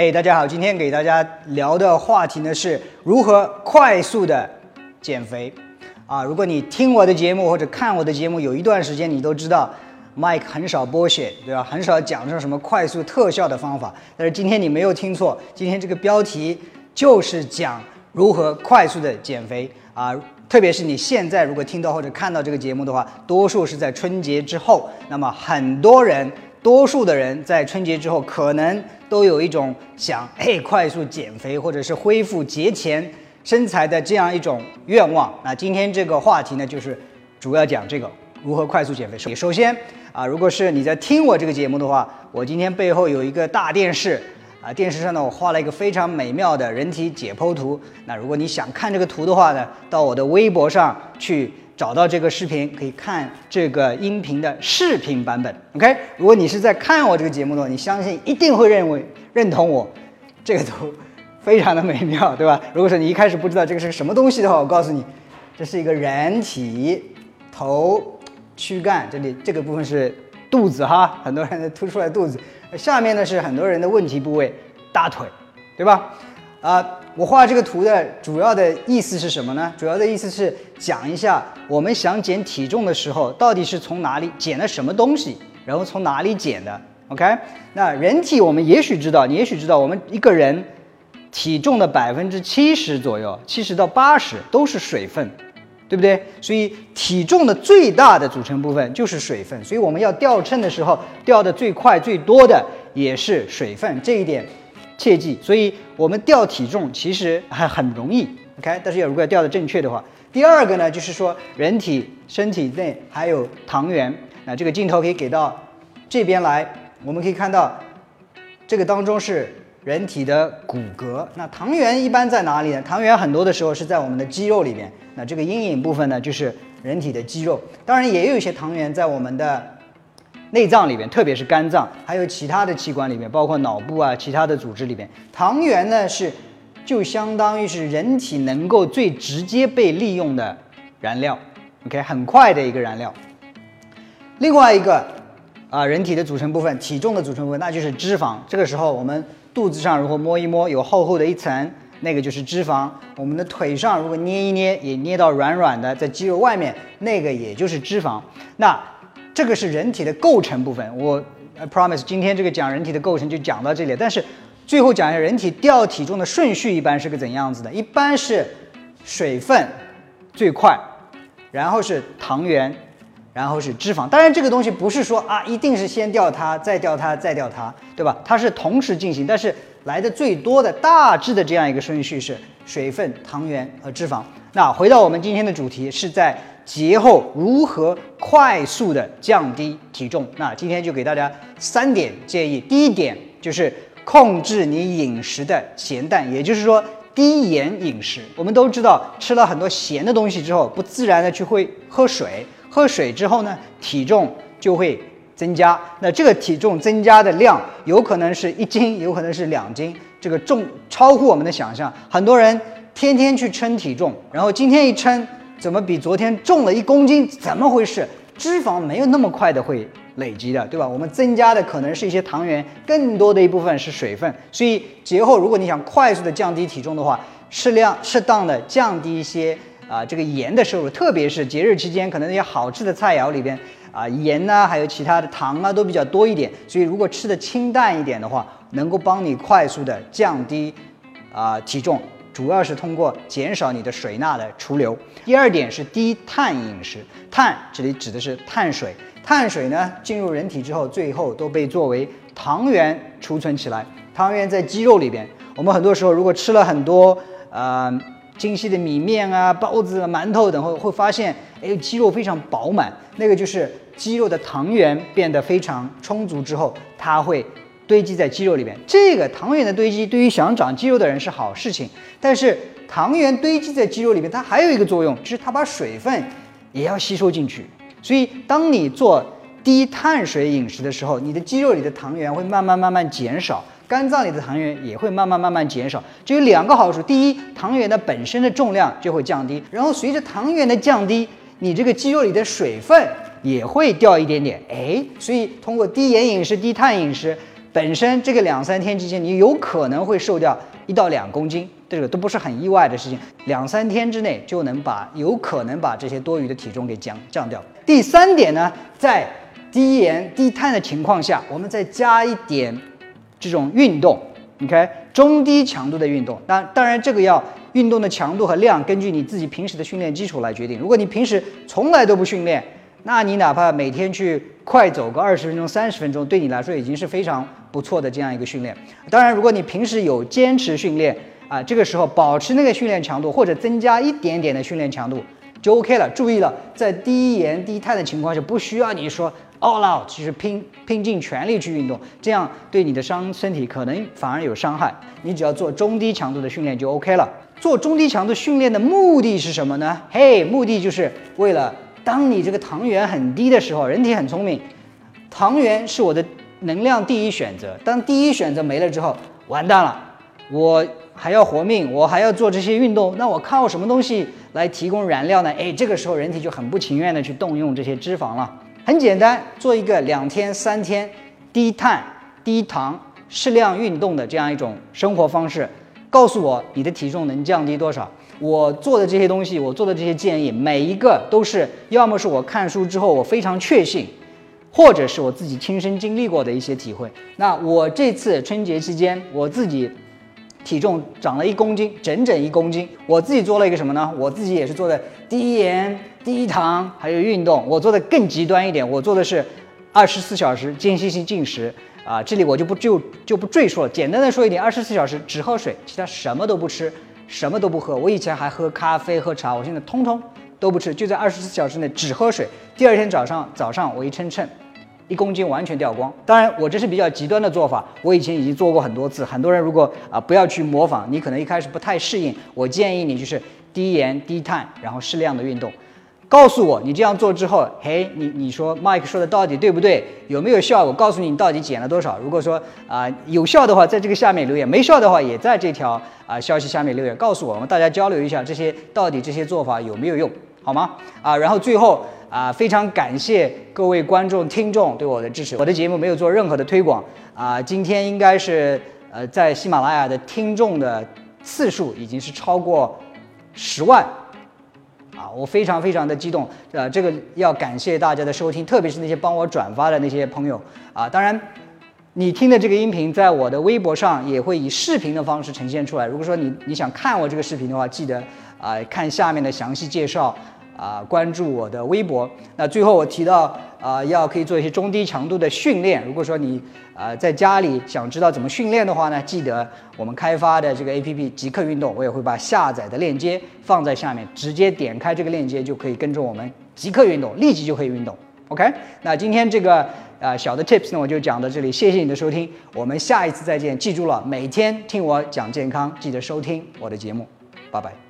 哎，大家好，今天给大家聊的话题呢是如何快速的减肥啊。如果你听我的节目或者看我的节目有一段时间，你都知道 Mike 很少剥削，对吧？很少讲这种什么快速特效的方法。但是今天你没有听错，今天这个标题就是讲如何快速的减肥啊。特别是你现在如果听到或者看到这个节目的话，多数是在春节之后，那么很多人。多数的人在春节之后，可能都有一种想哎快速减肥或者是恢复节前身材的这样一种愿望。那今天这个话题呢，就是主要讲这个如何快速减肥。首先啊，如果是你在听我这个节目的话，我今天背后有一个大电视啊，电视上呢我画了一个非常美妙的人体解剖图。那如果你想看这个图的话呢，到我的微博上去。找到这个视频，可以看这个音频的视频版本。OK，如果你是在看我这个节目的话，你相信一定会认为认同我这个图非常的美妙，对吧？如果说你一开始不知道这个是个什么东西的话，我告诉你，这是一个人体头躯干，这里这个部分是肚子哈，很多人凸出来肚子，下面呢是很多人的问题部位大腿，对吧？啊，我画这个图的主要的意思是什么呢？主要的意思是讲一下我们想减体重的时候，到底是从哪里减了什么东西，然后从哪里减的。OK，那人体我们也许知道，你也许知道，我们一个人体重的百分之七十左右，七十到八十都是水分，对不对？所以体重的最大的组成部分就是水分，所以我们要掉秤的时候，掉的最快最多的也是水分，这一点。切记，所以我们掉体重其实还很容易，OK。但是要如果要掉的正确的话，第二个呢，就是说人体身体内还有糖原。那这个镜头可以给到这边来，我们可以看到这个当中是人体的骨骼。那糖原一般在哪里呢？糖原很多的时候是在我们的肌肉里面。那这个阴影部分呢，就是人体的肌肉。当然也有一些糖原在我们的。内脏里面，特别是肝脏，还有其他的器官里面，包括脑部啊，其他的组织里面，糖原呢是就相当于是人体能够最直接被利用的燃料，OK，很快的一个燃料。另外一个啊，人体的组成部分，体重的组成部分，那就是脂肪。这个时候我们肚子上如果摸一摸，有厚厚的一层，那个就是脂肪。我们的腿上如果捏一捏，也捏到软软的，在肌肉外面，那个也就是脂肪。那这个是人体的构成部分，我 promise 今天这个讲人体的构成就讲到这里。但是最后讲一下人体掉体重的顺序一般是个怎样子的？一般是水分最快，然后是糖原，然后是脂肪。当然这个东西不是说啊一定是先掉它，再掉它，再掉它，对吧？它是同时进行，但是来的最多的大致的这样一个顺序是水分、糖原和脂肪。那回到我们今天的主题是在。节后如何快速的降低体重？那今天就给大家三点建议。第一点就是控制你饮食的咸淡，也就是说低盐饮食。我们都知道，吃了很多咸的东西之后，不自然的去会喝水，喝水之后呢，体重就会增加。那这个体重增加的量，有可能是一斤，有可能是两斤，这个重超乎我们的想象。很多人天天去称体重，然后今天一称。怎么比昨天重了一公斤？怎么回事？脂肪没有那么快的会累积的，对吧？我们增加的可能是一些糖原，更多的一部分是水分。所以节后如果你想快速的降低体重的话，适量适当的降低一些啊这个盐的摄入，特别是节日期间，可能那些好吃的菜肴里边啊盐呐，还有其他的糖啊都比较多一点。所以如果吃的清淡一点的话，能够帮你快速的降低啊体重。主要是通过减少你的水钠的储留。第二点是低碳饮食，碳这里指的是碳水，碳水呢进入人体之后，最后都被作为糖原储存起来。糖原在肌肉里边，我们很多时候如果吃了很多呃精细的米面啊、包子、馒头等，会会发现，哎，肌肉非常饱满，那个就是肌肉的糖原变得非常充足之后，它会。堆积在肌肉里边，这个糖原的堆积对于想长肌肉的人是好事情。但是糖原堆积在肌肉里面，它还有一个作用，就是它把水分也要吸收进去。所以当你做低碳水饮食的时候，你的肌肉里的糖原会慢慢慢慢减少，肝脏里的糖原也会慢慢慢慢减少。这有两个好处：第一，糖原的本身的重量就会降低；然后随着糖原的降低，你这个肌肉里的水分也会掉一点点。哎，所以通过低盐饮食、低碳饮食。本身这个两三天之间，你有可能会瘦掉一到两公斤，这个都不是很意外的事情。两三天之内就能把有可能把这些多余的体重给降降掉。第三点呢，在低盐低碳的情况下，我们再加一点这种运动，OK，中低强度的运动。当当然这个要运动的强度和量根据你自己平时的训练基础来决定。如果你平时从来都不训练，那你哪怕每天去快走个二十分钟、三十分钟，对你来说已经是非常不错的这样一个训练。当然，如果你平时有坚持训练啊，这个时候保持那个训练强度，或者增加一点点的训练强度就 OK 了。注意了，在低盐低碳的情况下，不需要你说 all out，其实拼拼尽全力去运动，这样对你的伤身体可能反而有伤害。你只要做中低强度的训练就 OK 了。做中低强度训练的目的是什么呢？嘿，目的就是为了。当你这个糖原很低的时候，人体很聪明，糖原是我的能量第一选择。当第一选择没了之后，完蛋了，我还要活命，我还要做这些运动，那我靠什么东西来提供燃料呢？哎，这个时候人体就很不情愿的去动用这些脂肪了。很简单，做一个两天三天低碳低糖适量运动的这样一种生活方式，告诉我你的体重能降低多少。我做的这些东西，我做的这些建议，每一个都是要么是我看书之后我非常确信，或者是我自己亲身经历过的一些体会。那我这次春节期间，我自己体重长了一公斤，整整一公斤。我自己做了一个什么呢？我自己也是做的低盐、低糖，还有运动。我做的更极端一点，我做的是二十四小时间歇性进食啊。这里我就不就就不赘述了，简单的说一点，二十四小时只喝水，其他什么都不吃。什么都不喝，我以前还喝咖啡、喝茶，我现在通通都不吃，就在二十四小时内只喝水。第二天早上早上我一称称，一公斤完全掉光。当然，我这是比较极端的做法，我以前已经做过很多次。很多人如果啊不要去模仿，你可能一开始不太适应。我建议你就是低盐、低碳，然后适量的运动。告诉我，你这样做之后，嘿，你你说 Mike 说的到底对不对？有没有效果？告诉你你到底减了多少？如果说啊有效的话，在这个下面留言；没效的话，也在这条啊消息下面留言，告诉我们大家交流一下这些到底这些做法有没有用，好吗？啊，然后最后啊，非常感谢各位观众听众对我的支持。我的节目没有做任何的推广啊，今天应该是呃在喜马拉雅的听众的次数已经是超过十万。啊，我非常非常的激动，呃，这个要感谢大家的收听，特别是那些帮我转发的那些朋友啊。当然，你听的这个音频在我的微博上也会以视频的方式呈现出来。如果说你你想看我这个视频的话，记得啊看下面的详细介绍。啊，关注我的微博。那最后我提到，啊，要可以做一些中低强度的训练。如果说你啊在家里想知道怎么训练的话呢，记得我们开发的这个 APP 极客运动，我也会把下载的链接放在下面，直接点开这个链接就可以跟着我们极客运动，立即就可以运动。OK，那今天这个啊小的 Tips 呢，我就讲到这里，谢谢你的收听，我们下一次再见。记住了，每天听我讲健康，记得收听我的节目，拜拜。